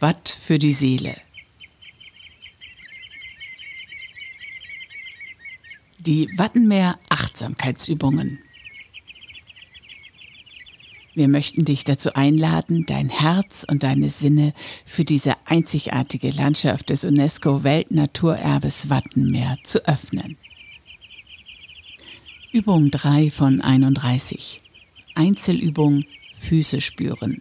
Watt für die Seele. Die Wattenmeer Achtsamkeitsübungen. Wir möchten dich dazu einladen, dein Herz und deine Sinne für diese einzigartige Landschaft des UNESCO Weltnaturerbes Wattenmeer zu öffnen. Übung 3 von 31. Einzelübung Füße spüren.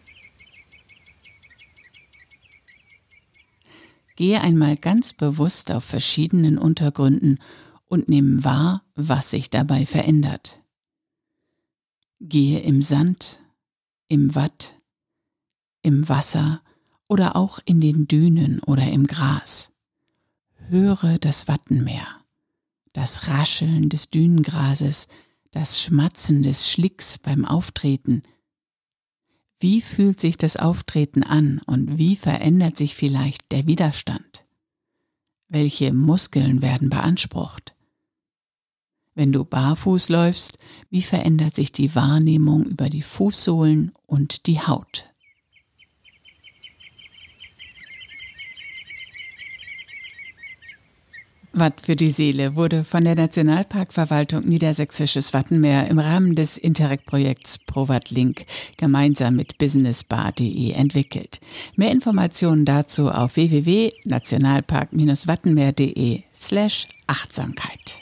Gehe einmal ganz bewusst auf verschiedenen Untergründen und nimm wahr, was sich dabei verändert. Gehe im Sand, im Watt, im Wasser oder auch in den Dünen oder im Gras. Höre das Wattenmeer, das Rascheln des Dünengrases, das Schmatzen des Schlicks beim Auftreten, wie fühlt sich das Auftreten an und wie verändert sich vielleicht der Widerstand? Welche Muskeln werden beansprucht? Wenn du barfuß läufst, wie verändert sich die Wahrnehmung über die Fußsohlen und die Haut? Watt für die Seele wurde von der Nationalparkverwaltung Niedersächsisches Wattenmeer im Rahmen des Interreg-Projekts ProWatt Link gemeinsam mit businessbar.de entwickelt. Mehr Informationen dazu auf www.nationalpark-wattenmeer.de slash Achtsamkeit.